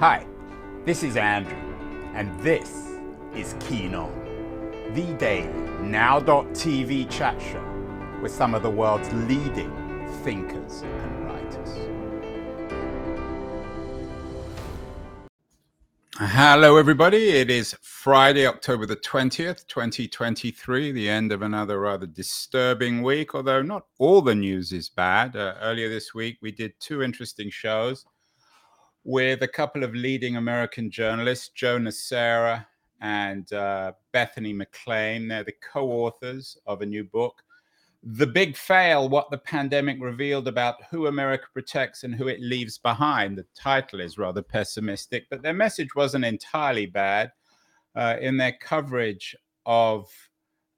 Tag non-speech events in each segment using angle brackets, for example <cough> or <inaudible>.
Hi, this is Andrew, and this is Keen On, the daily now.tv chat show with some of the world's leading thinkers and writers. Hello, everybody. It is Friday, October the 20th, 2023, the end of another rather disturbing week, although not all the news is bad. Uh, earlier this week, we did two interesting shows with a couple of leading American journalists, Joe Nocera and uh, Bethany McLean. They're the co authors of a new book, The Big Fail What the Pandemic Revealed About Who America Protects and Who It Leaves Behind. The title is rather pessimistic, but their message wasn't entirely bad. Uh, in their coverage of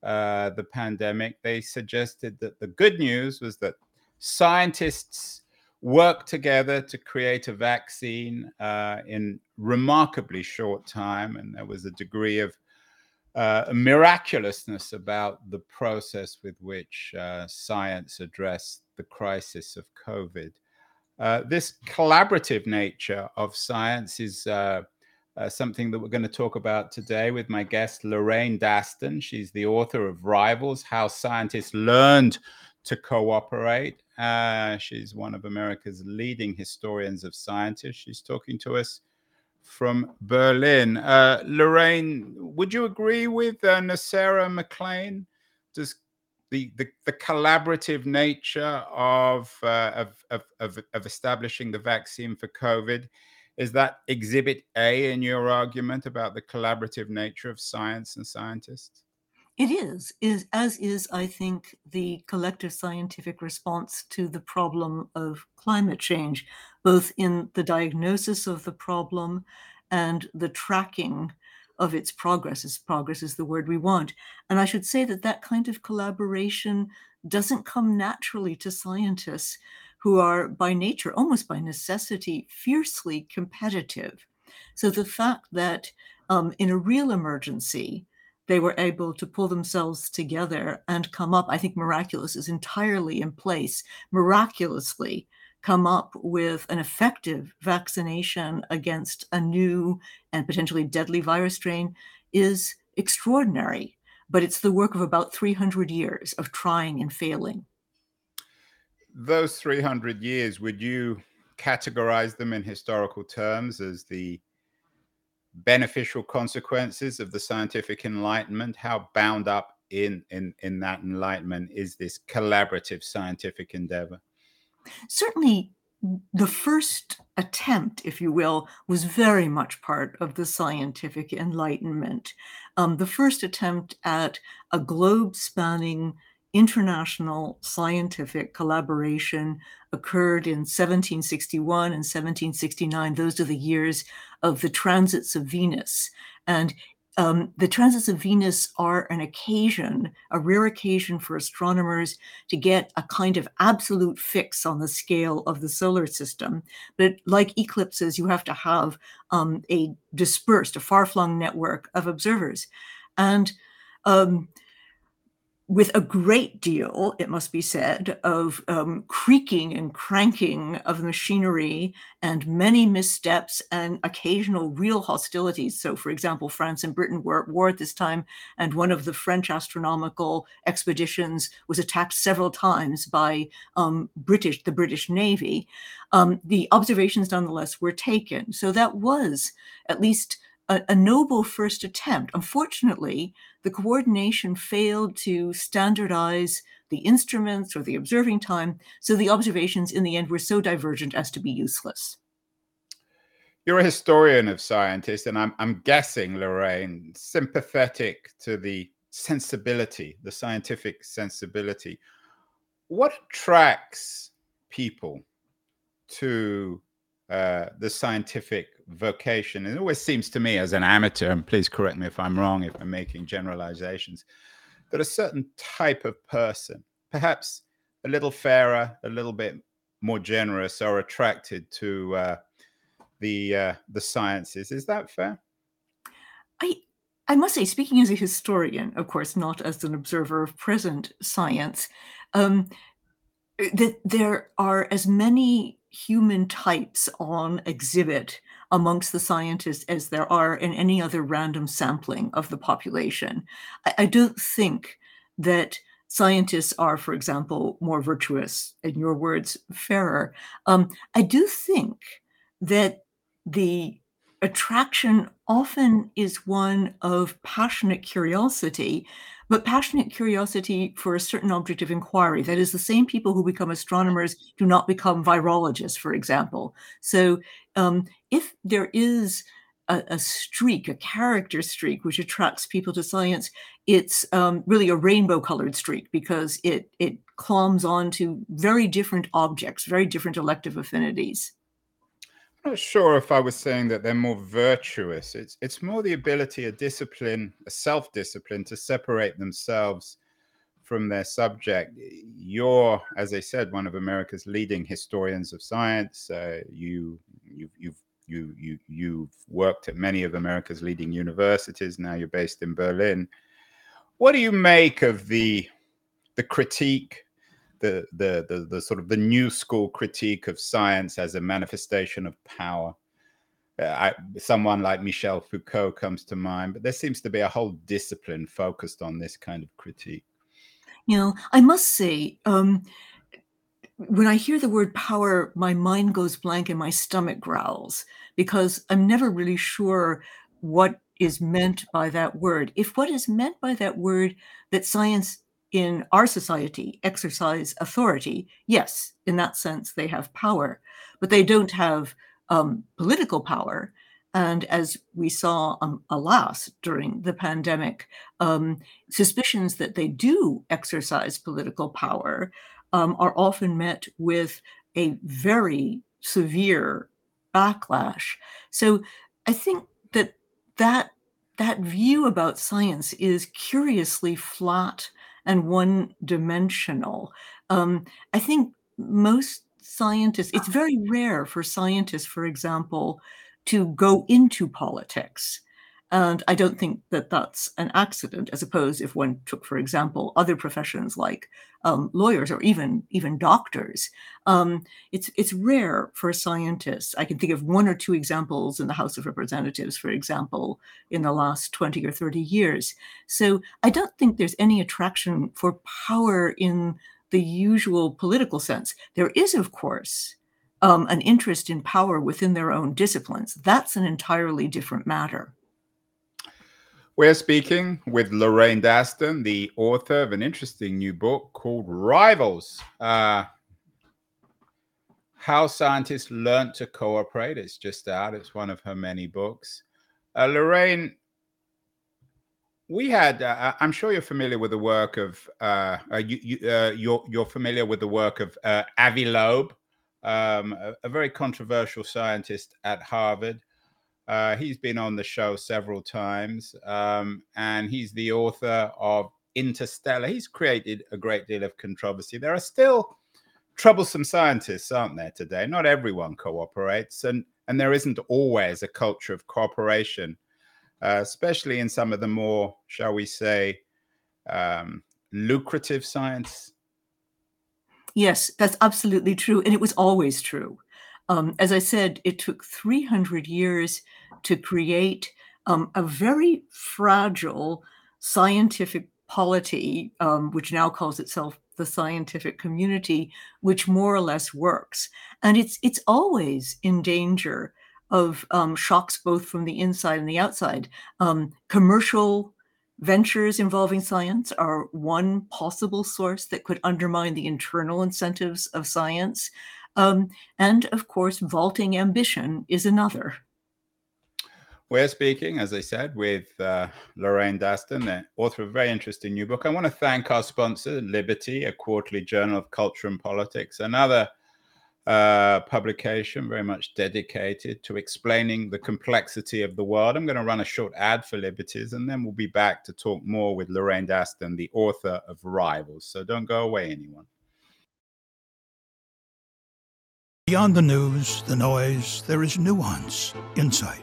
uh, the pandemic, they suggested that the good news was that scientists worked together to create a vaccine uh, in remarkably short time, and there was a degree of uh, miraculousness about the process with which uh, science addressed the crisis of COVID. Uh, this collaborative nature of science is uh, uh, something that we're going to talk about today with my guest, Lorraine Daston. She's the author of Rivals How Scientists Learned to Cooperate uh, she's one of America's leading historians of scientists. She's talking to us from Berlin. Uh, Lorraine, would you agree with uh, Nocera McLean? Does the, the, the collaborative nature of, uh, of, of, of, of establishing the vaccine for COVID is that exhibit A in your argument about the collaborative nature of science and scientists? It is, is as is, I think, the collective scientific response to the problem of climate change, both in the diagnosis of the problem and the tracking of its progress. As progress is the word we want. And I should say that that kind of collaboration doesn't come naturally to scientists who are by nature, almost by necessity, fiercely competitive. So the fact that um, in a real emergency, they were able to pull themselves together and come up. I think miraculous is entirely in place, miraculously come up with an effective vaccination against a new and potentially deadly virus strain is extraordinary. But it's the work of about 300 years of trying and failing. Those 300 years, would you categorize them in historical terms as the beneficial consequences of the scientific enlightenment how bound up in in in that enlightenment is this collaborative scientific endeavor certainly the first attempt, if you will, was very much part of the scientific enlightenment. Um, the first attempt at a globe spanning international scientific collaboration occurred in 1761 and 1769. Those are the years of the transits of Venus. And um, the transits of Venus are an occasion, a rare occasion for astronomers to get a kind of absolute fix on the scale of the solar system. But like eclipses, you have to have um, a dispersed, a far flung network of observers. And um, with a great deal, it must be said, of um, creaking and cranking of machinery and many missteps and occasional real hostilities. So, for example, France and Britain were at war at this time, and one of the French astronomical expeditions was attacked several times by um, British, the British Navy. Um, the observations, nonetheless, were taken. So that was at least a, a noble first attempt. Unfortunately, the coordination failed to standardize the instruments or the observing time, so the observations in the end were so divergent as to be useless. You're a historian of scientists, and I'm, I'm guessing, Lorraine, sympathetic to the sensibility, the scientific sensibility. What attracts people to uh, the scientific vocation. It always seems to me, as an amateur, and please correct me if I'm wrong, if I'm making generalizations, that a certain type of person, perhaps a little fairer, a little bit more generous, are attracted to uh, the uh, the sciences. Is that fair? I I must say, speaking as a historian, of course, not as an observer of present science, um, that there are as many human types on exhibit amongst the scientists as there are in any other random sampling of the population. I, I don't think that scientists are, for example, more virtuous, in your words, fairer. Um, I do think that the attraction often is one of passionate curiosity, but passionate curiosity for a certain object of inquiry. That is, the same people who become astronomers do not become virologists, for example. So, um, if there is a, a, streak, a character streak, which attracts people to science, it's um, really a rainbow colored streak because it, it clombs onto very different objects, very different elective affinities. I'm not sure if I was saying that they're more virtuous. It's it's more the ability, a discipline, a self-discipline to separate themselves from their subject. You're, as I said, one of America's leading historians of science. Uh, you you've, you've you you you've worked at many of America's leading universities. Now you're based in Berlin. What do you make of the the critique the, the the sort of the new school critique of science as a manifestation of power. Uh, I, someone like Michel Foucault comes to mind, but there seems to be a whole discipline focused on this kind of critique. You know, I must say, um, when I hear the word power, my mind goes blank and my stomach growls because I'm never really sure what is meant by that word. If what is meant by that word that science in our society exercise authority, yes, in that sense, they have power, but they don't have um, political power. And as we saw, um, alas, during the pandemic, um, suspicions that they do exercise political power um, are often met with a very severe backlash. So I think that that that view about science is curiously flat and one dimensional. Um, I think most scientists, it's very rare for scientists, for example, to go into politics. And I don't think that that's an accident, as opposed if one took, for example, other professions like um, lawyers or even even doctors. Um, it's it's rare for scientists. I can think of one or two examples in the House of Representatives, for example, in the last twenty or thirty years. So I don't think there's any attraction for power in the usual political sense. There is, of course, um, an interest in power within their own disciplines. That's an entirely different matter. We're speaking with Lorraine Daston, the author of an interesting new book called Rivals uh, How Scientists Learn to Cooperate. It's just out, it's one of her many books. Uh, Lorraine, we had, uh, I'm sure you're familiar with the work of, uh, uh, you, you, uh, you're, you're familiar with the work of Avi Loeb, um, a, a very controversial scientist at Harvard. Uh, he's been on the show several times, um, and he's the author of Interstellar. He's created a great deal of controversy. There are still troublesome scientists, aren't there today? Not everyone cooperates, and and there isn't always a culture of cooperation, uh, especially in some of the more, shall we say, um, lucrative science. Yes, that's absolutely true, and it was always true. Um, as I said, it took 300 years to create um, a very fragile scientific polity, um, which now calls itself the scientific community, which more or less works. And it's it's always in danger of um, shocks both from the inside and the outside. Um, commercial ventures involving science are one possible source that could undermine the internal incentives of science. Um, and of course, vaulting ambition is another. We're speaking, as I said, with uh, Lorraine Daston, the author of a very interesting new book. I want to thank our sponsor, Liberty, a quarterly journal of culture and politics, another uh, publication very much dedicated to explaining the complexity of the world. I'm going to run a short ad for Liberties, and then we'll be back to talk more with Lorraine Daston, the author of Rivals. So don't go away, anyone. Beyond the news, the noise, there is nuance, insight.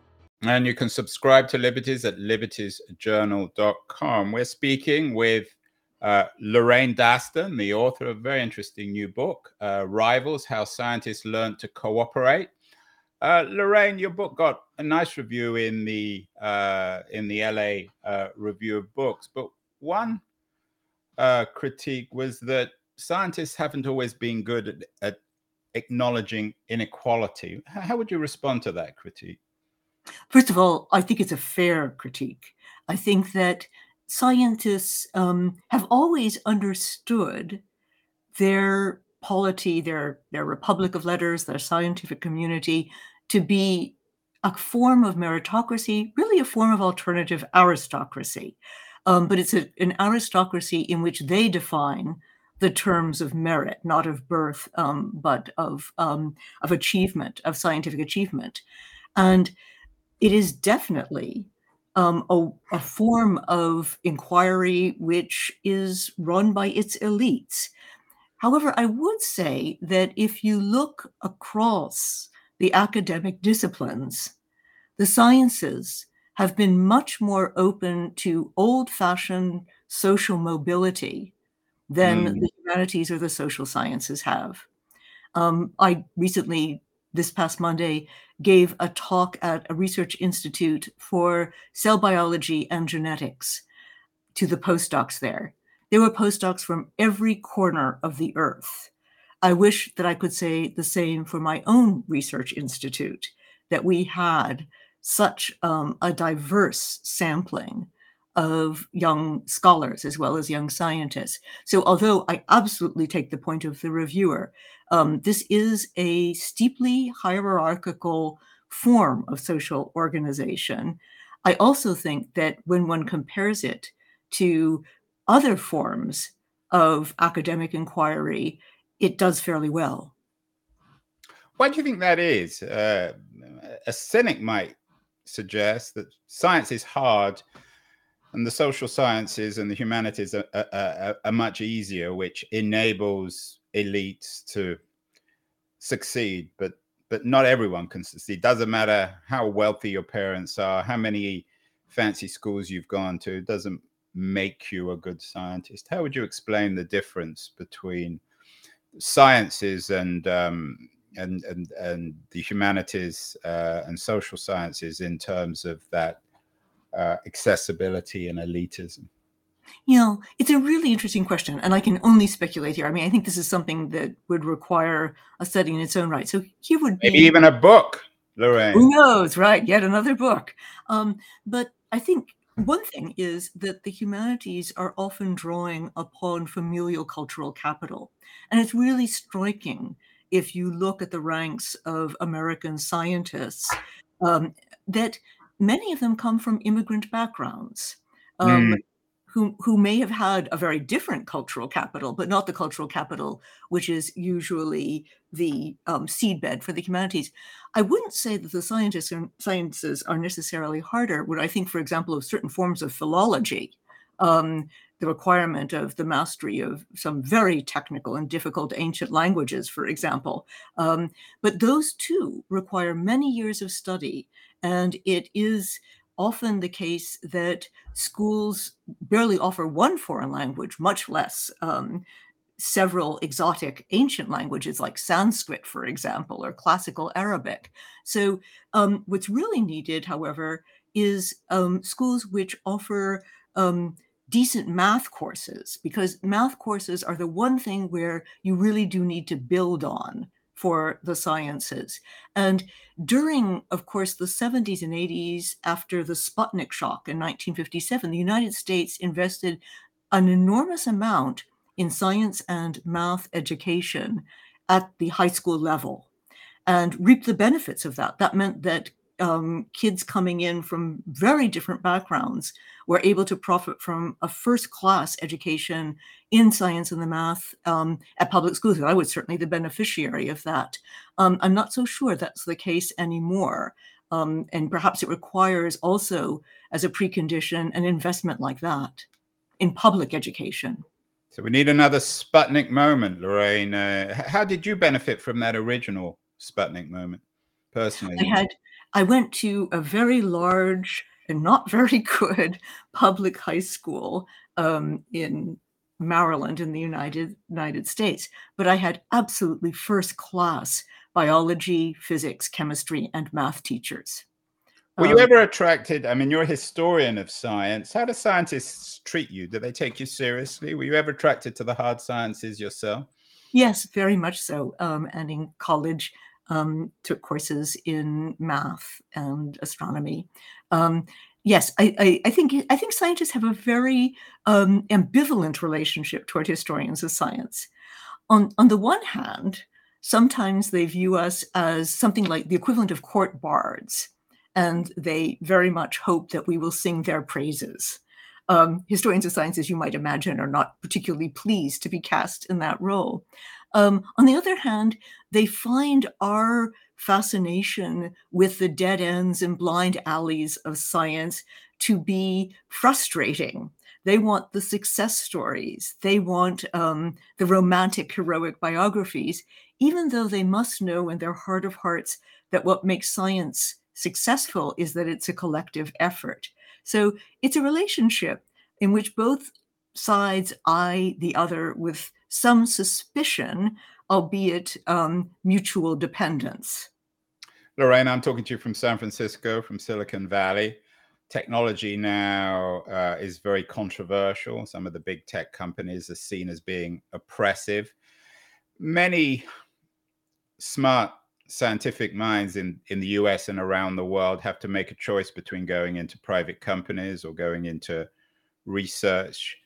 And you can subscribe to Liberties at libertiesjournal.com. We're speaking with uh, Lorraine Daston, the author of a very interesting new book, uh, Rivals How Scientists Learned to Cooperate. Uh, Lorraine, your book got a nice review in the uh, in the LA uh, Review of Books, but one uh, critique was that scientists haven't always been good at, at acknowledging inequality. How would you respond to that critique? First of all, I think it's a fair critique. I think that scientists um, have always understood their polity, their their republic of letters, their scientific community to be a form of meritocracy, really a form of alternative aristocracy. Um, but it's a, an aristocracy in which they define the terms of merit, not of birth, um, but of um, of achievement, of scientific achievement, and it is definitely um, a, a, form of inquiry which is run by its elites. However, I would say that if you look across the academic disciplines, the sciences have been much more open to old fashioned social mobility than mm. the humanities or the social sciences have. Um, I recently, this past Monday, gave a talk at a research institute for cell biology and genetics to the postdocs there. There were postdocs from every corner of the earth. I wish that I could say the same for my own research institute, that we had such um, a diverse sampling of young scholars as well as young scientists. So, although I absolutely take the point of the reviewer, um, this is a steeply hierarchical form of social organization. I also think that when one compares it to other forms of academic inquiry, it does fairly well. Why do you think that is? Uh, a cynic might suggest that science is hard and the social sciences and the humanities are, are, are, are much easier, which enables elites to succeed. But but not everyone can succeed. Doesn't matter how wealthy your parents are, how many fancy schools you've gone to. It doesn't make you a good scientist. How would you explain the difference between sciences and um, and and and the humanities uh, and social sciences in terms of that uh, accessibility and elitism? You know, it's a really interesting question, and I can only speculate here. I mean, I think this is something that would require a study in its own right. So here would be maybe even a book, Lorraine. Who knows, right? Yet another book. Um, but I think one thing is that the humanities are often drawing upon familial cultural capital, and it's really striking if you look at the ranks of American scientists um, that many of them come from immigrant backgrounds. Um, mm who, who may have had a very different cultural capital, but not the cultural capital, which is usually the um, seedbed for the humanities. I wouldn't say that the scientists and sciences are necessarily harder. When I think, for example, of certain forms of philology, um, the requirement of the mastery of some very technical and difficult ancient languages, for example. Um, but those too require many years of study, and it is often the case that schools barely offer one foreign language, much less um, several exotic ancient languages like Sanskrit, for example, or classical Arabic. So, um, what's really needed, however, is um, schools which offer um, decent math courses, because math courses are the one thing where you really do need to build on for the sciences. And during, of course, the 70s and 80s, after the Sputnik shock in 1957, the United States invested an enormous amount in science and math education at the high school level and reaped the benefits of that. That meant that um, kids coming in from very different backgrounds were able to profit from a first class education in science and the math um, at public schools. I was certainly the beneficiary of that. Um, I'm not so sure that's the case anymore. Um, and perhaps it requires also, as a precondition, an investment like that in public education. So we need another Sputnik moment, Lorraine. Uh, how did you benefit from that original Sputnik moment personally? I had I went to a very large and not <laughs> very good public high school um, in Maryland in the United United States, but I had absolutely first class biology, physics, chemistry, and math teachers. Were you um, ever attracted? I mean, you're a historian of science. How do scientists treat you? Do they take you seriously? Were you ever attracted to the hard sciences yourself? Yes, very much so. Um, and in college, um, took courses in math and astronomy. Um, yes, I, I, I, think I think scientists have a very um, ambivalent relationship toward historians of science. On on the one hand, sometimes they view us as something like the equivalent of court bards and they very much hope that we will sing their praises. Um, historians of science, as you might imagine, are not particularly pleased to be cast in that role. Um, on the other hand, they find our fascination with the dead ends and blind alleys of science to be frustrating. They want the success stories. They want um, the romantic, heroic biographies, even though they must know in their heart of hearts that what makes science successful is that it's a collective effort. So it's a relationship in which both sides eye the other with some suspicion, albeit um, mutual dependence. Lorraine, I'm talking to you from San Francisco, from Silicon Valley. Technology now uh, is very controversial. Some of the big tech companies are seen as being oppressive. Many smart scientific minds in, in the US and around the world have to make a choice between going into private companies or going into research.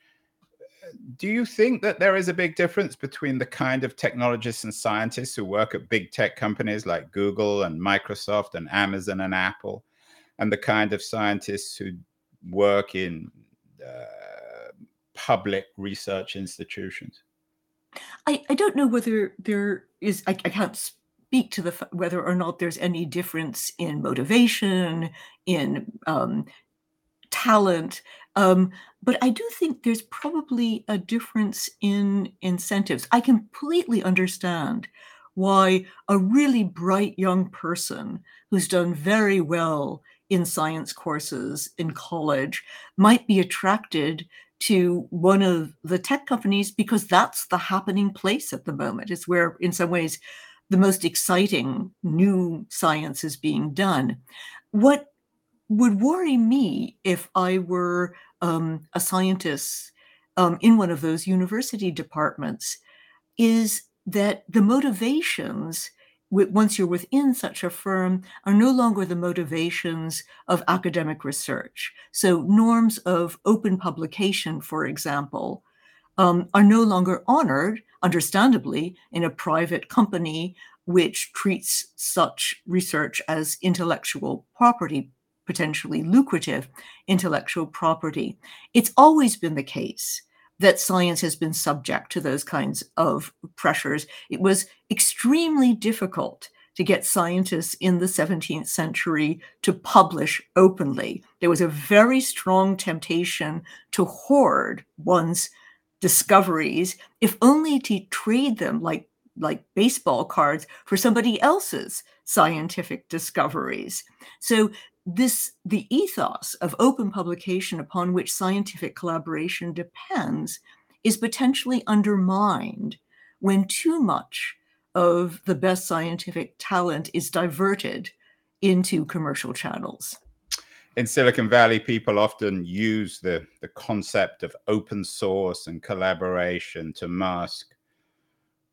Do you think that there is a big difference between the kind of technologists and scientists who work at big tech companies like Google and Microsoft and Amazon and Apple, and the kind of scientists who work in uh, public research institutions? I, I don't know whether there is, I, I can't speak to the whether or not there's any difference in motivation, in um, talent. Um, but I do think there's probably a difference in incentives. I completely understand why a really bright young person who's done very well in science courses in college might be attracted to one of the tech companies because that's the happening place at the moment. It's where, in some ways, the most exciting new science is being done. What would worry me if I were um, a scientist um, in one of those university departments is that the motivations once you're within such a firm are no longer the motivations of academic research. So norms of open publication, for example, um, are no longer honored, understandably, in a private company which treats such research as intellectual property, potentially lucrative intellectual property. It's always been the case that science has been subject to those kinds of pressures. It was extremely difficult to get scientists in the 17th century to publish openly. There was a very strong temptation to hoard one's discoveries, if only to trade them like, like baseball cards for somebody else's scientific discoveries. So this the ethos of open publication upon which scientific collaboration depends is potentially undermined when too much of the best scientific talent is diverted into commercial channels in Silicon Valley, people often use the, the concept of open source and collaboration to mask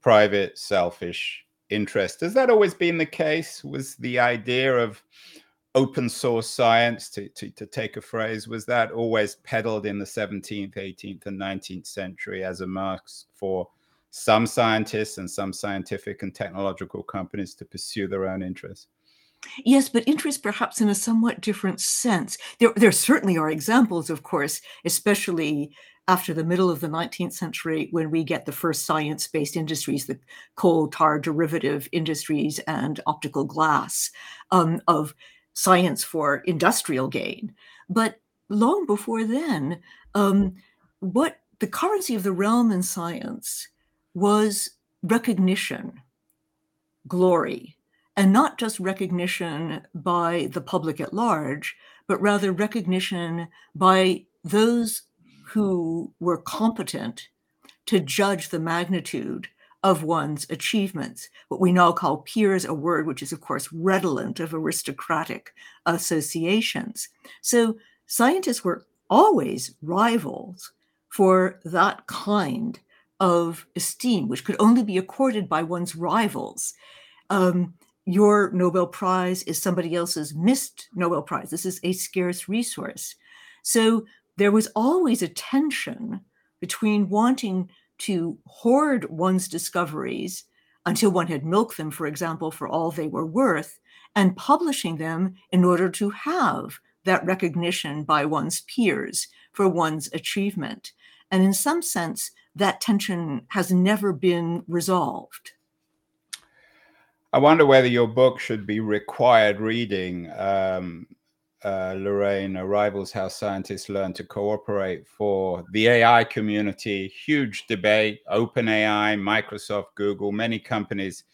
private, selfish interest. Has that always been the case? Was the idea of open source science, to, to, to take a phrase, was that always peddled in the 17th, 18th, and 19th century as a mask for some scientists and some scientific and technological companies to pursue their own interests? Yes, but interest perhaps in a somewhat different sense. There, there certainly are examples, of course, especially after the middle of the 19th century when we get the first science based industries, the coal tar derivative industries and optical glass, um, of science for industrial gain. But long before then, um, what the currency of the realm in science was recognition, glory, and not just recognition by the public at large, but rather recognition by those who were competent to judge the magnitude of one's achievements. What we now call peers, a word which is, of course, redolent of aristocratic associations. So scientists were always rivals for that kind of esteem, which could only be accorded by one's rivals. Um, your Nobel Prize is somebody else's missed Nobel Prize. This is a scarce resource. So there was always a tension between wanting to hoard one's discoveries until one had milked them, for example, for all they were worth, and publishing them in order to have that recognition by one's peers for one's achievement. And in some sense, that tension has never been resolved. I wonder whether your book should be required reading. Um, uh, Lorraine, Rivals How Scientists Learn to Cooperate for the AI community. Huge debate, OpenAI, Microsoft, Google, many companies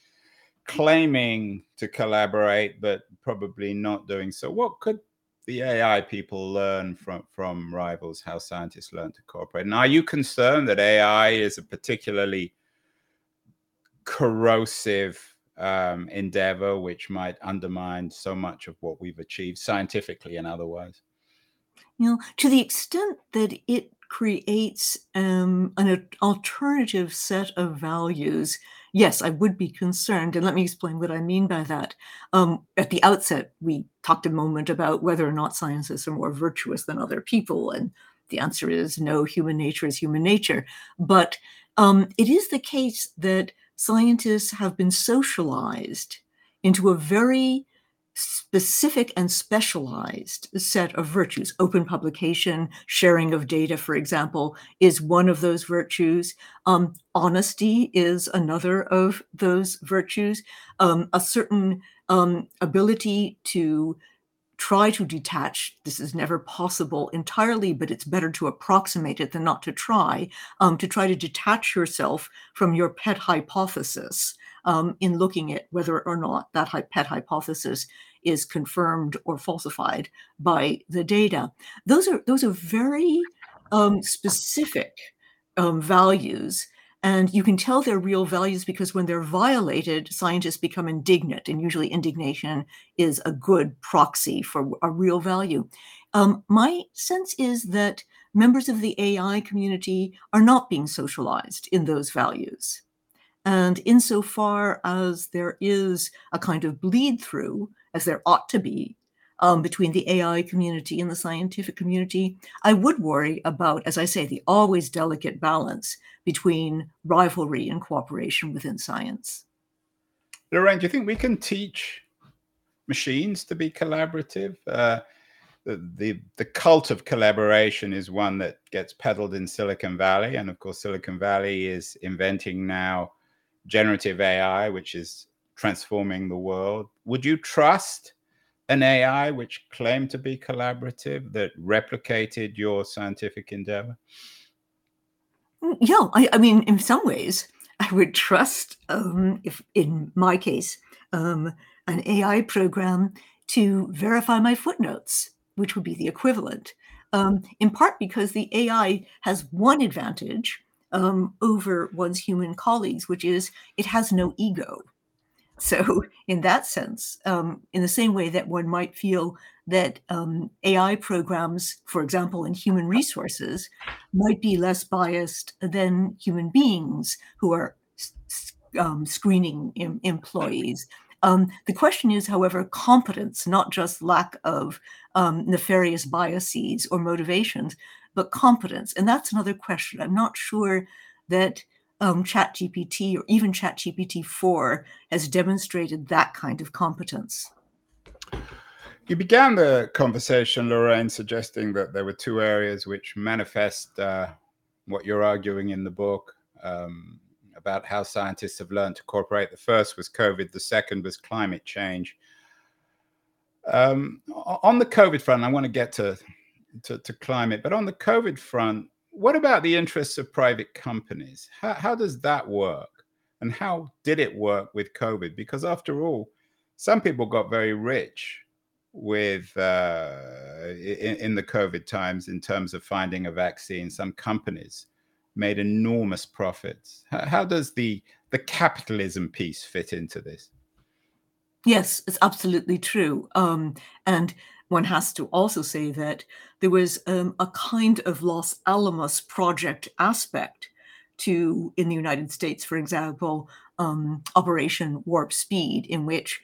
claiming to collaborate, but probably not doing so. What could the AI people learn from, from Rivals How Scientists Learn to Cooperate? And are you concerned that AI is a particularly corrosive um, endeavor, which might undermine so much of what we've achieved scientifically and otherwise. You know, to the extent that it creates um, an alternative set of values, yes, I would be concerned. And let me explain what I mean by that. Um, at the outset, we talked a moment about whether or not scientists are more virtuous than other people. And the answer is no, human nature is human nature. But um, it is the case that scientists have been socialized into a very specific and specialized set of virtues. Open publication, sharing of data, for example, is one of those virtues. Um, honesty is another of those virtues. Um, a certain um, ability to try to detach. This is never possible entirely, but it's better to approximate it than not to try. Um, to try to detach yourself from your pet hypothesis um, in looking at whether or not that pet hypothesis is confirmed or falsified by the data. Those are those are very um, specific um, values and you can tell their real values because when they're violated, scientists become indignant. And usually, indignation is a good proxy for a real value. Um, my sense is that members of the AI community are not being socialized in those values. And insofar as there is a kind of bleed through, as there ought to be, um, between the AI community and the scientific community, I would worry about, as I say, the always delicate balance between rivalry and cooperation within science. Lorraine, do you think we can teach machines to be collaborative? Uh, the, the, the cult of collaboration is one that gets peddled in Silicon Valley, and of course, Silicon Valley is inventing now generative AI, which is transforming the world. Would you trust an AI which claimed to be collaborative that replicated your scientific endeavor? Mm, yeah, I, I mean, in some ways, I would trust, um, if in my case, um, an AI program to verify my footnotes, which would be the equivalent. Um, in part because the AI has one advantage um, over one's human colleagues, which is it has no ego. So, <laughs> in that sense, um, in the same way that one might feel that um, AI programs, for example, in human resources, might be less biased than human beings who are um, screening em- employees. Um, the question is, however, competence, not just lack of um, nefarious biases or motivations, but competence. And that's another question. I'm not sure that um, ChatGPT or even ChatGPT 4 has demonstrated that kind of competence. You began the conversation, Lorraine, suggesting that there were two areas which manifest uh, what you're arguing in the book um, about how scientists have learned to cooperate. The first was COVID, the second was climate change. Um, on the COVID front, I want to get to, to, to climate, but on the COVID front, what about the interests of private companies? How, how does that work? And how did it work with COVID? Because after all, some people got very rich with uh, in, in, the COVID times in terms of finding a vaccine. Some companies made enormous profits. How, how does the the capitalism piece fit into this? Yes, it's absolutely true. Um, and one has to also say that there was um, a kind of Los Alamos project aspect to, in the United States, for example, um, Operation Warp Speed, in which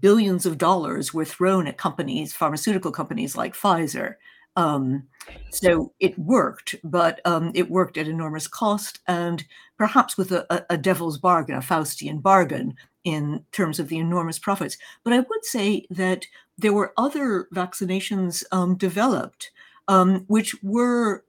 billions of dollars were thrown at companies, pharmaceutical companies like Pfizer. Um, so it worked, but um, it worked at enormous cost and perhaps with a, a, devil's bargain, a Faustian bargain in terms of the enormous profits. But I would say that there were other vaccinations um, developed um, which were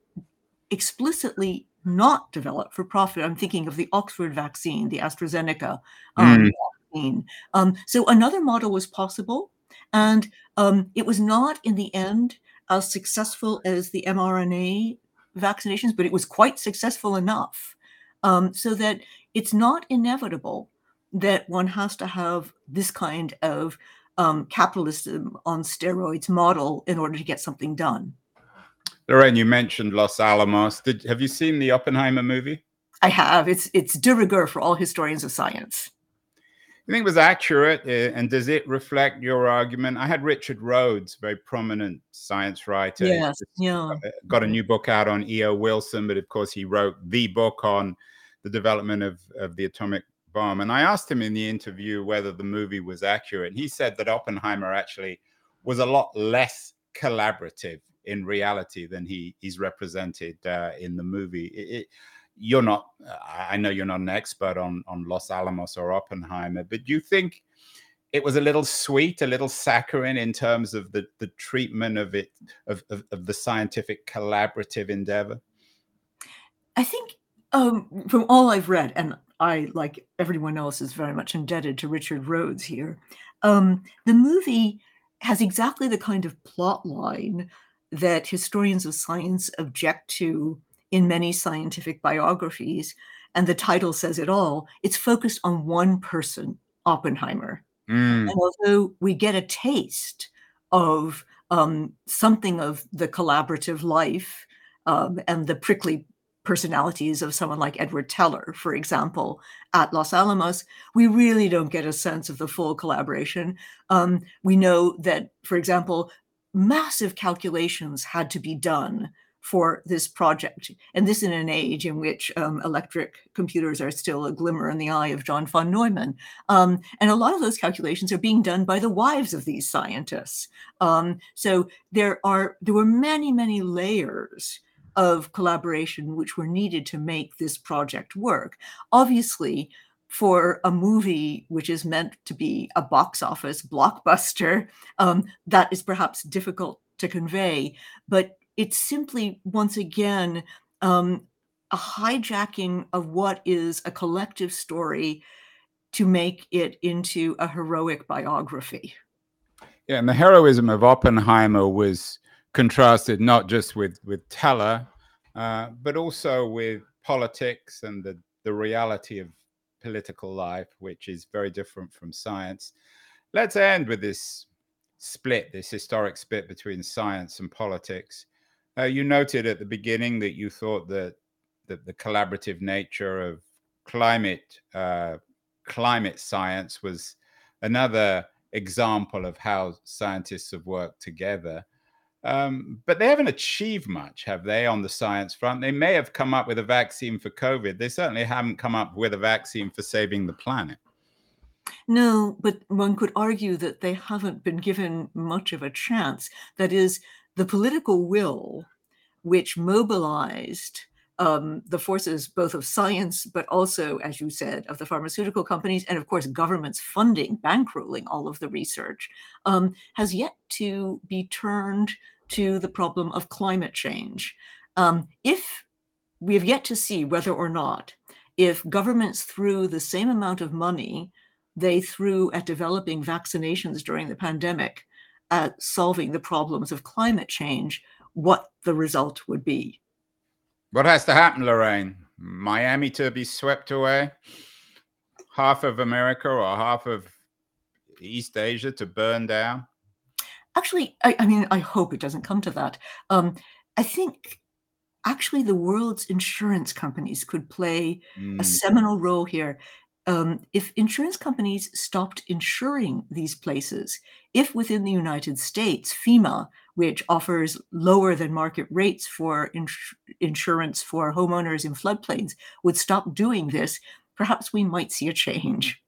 explicitly not developed for profit. I'm thinking of the Oxford vaccine, the AstraZeneca um, mm. vaccine. Um, so another model was possible, and um, it was not in the end as successful as the mRNA vaccinations, but it was quite successful enough um, so that it's not inevitable that one has to have this kind of um, capitalism on steroids model in order to get something done. Lorraine, you mentioned Los Alamos. Did have you seen the Oppenheimer movie? I have. It's it's de rigueur for all historians of science. You think it was accurate, uh, and does it reflect your argument? I had Richard Rhodes, very prominent science writer. Yes, yeah. Got a new book out on E.O. Wilson, but of course he wrote the book on the development of, of the atomic bomb. And I asked him in the interview whether the movie was accurate. He said that Oppenheimer actually was a lot less collaborative in reality than he he's represented uh, in the movie. It, it, you're not, I know you're not an expert on on Los Alamos or Oppenheimer, but do you think it was a little sweet, a little saccharine in terms of the the treatment of it of, of, of the scientific collaborative endeavor? I think um, from all I've read, and I, like everyone else, is very much indebted to Richard Rhodes here. Um, the movie has exactly the kind of plot line that historians of science object to in many scientific biographies. And the title says it all. It's focused on one person, Oppenheimer. Mm. And although we get a taste of um, something of the collaborative life um, and the prickly personalities of someone like Edward Teller, for example, at Los Alamos, we really don't get a sense of the full collaboration. Um, we know that, for example, massive calculations had to be done for this project. And this in an age in which um, electric computers are still a glimmer in the eye of John von Neumann. Um, and a lot of those calculations are being done by the wives of these scientists. Um, so there are there were many, many layers of collaboration which were needed to make this project work. Obviously, for a movie which is meant to be a box office blockbuster, um, that is perhaps difficult to convey. But it's simply, once again, um, a hijacking of what is a collective story to make it into a heroic biography. Yeah, and the heroism of Oppenheimer was contrasted not just with with Teller, uh, but also with politics and the the reality of political life, which is very different from science. Let's end with this split, this historic split between science and politics. Uh, you noted at the beginning that you thought that, that the collaborative nature of climate uh, climate science was another example of how scientists have worked together. Um, but they haven't achieved much, have they, on the science front? They may have come up with a vaccine for COVID. They certainly haven't come up with a vaccine for saving the planet. No, but one could argue that they haven't been given much of a chance. That is, the political will which mobilized um, the forces both of science, but also, as you said, of the pharmaceutical companies, and of course, governments funding, bankrolling all of the research, um, has yet to be turned to the problem of climate change. Um, if we have yet to see whether or not, if governments threw the same amount of money they threw at developing vaccinations during the pandemic at solving the problems of climate change, what the result would be. What has to happen, Lorraine? Miami to be swept away? Half of America or half of East Asia to burn down? Actually, I, I mean, I hope it doesn't come to that. Um, I think actually the world's insurance companies could play mm. a seminal role here. Um, if insurance companies stopped insuring these places, if within the United States, FEMA, which offers lower than market rates for ins- insurance for homeowners in floodplains, would stop doing this, perhaps we might see a change.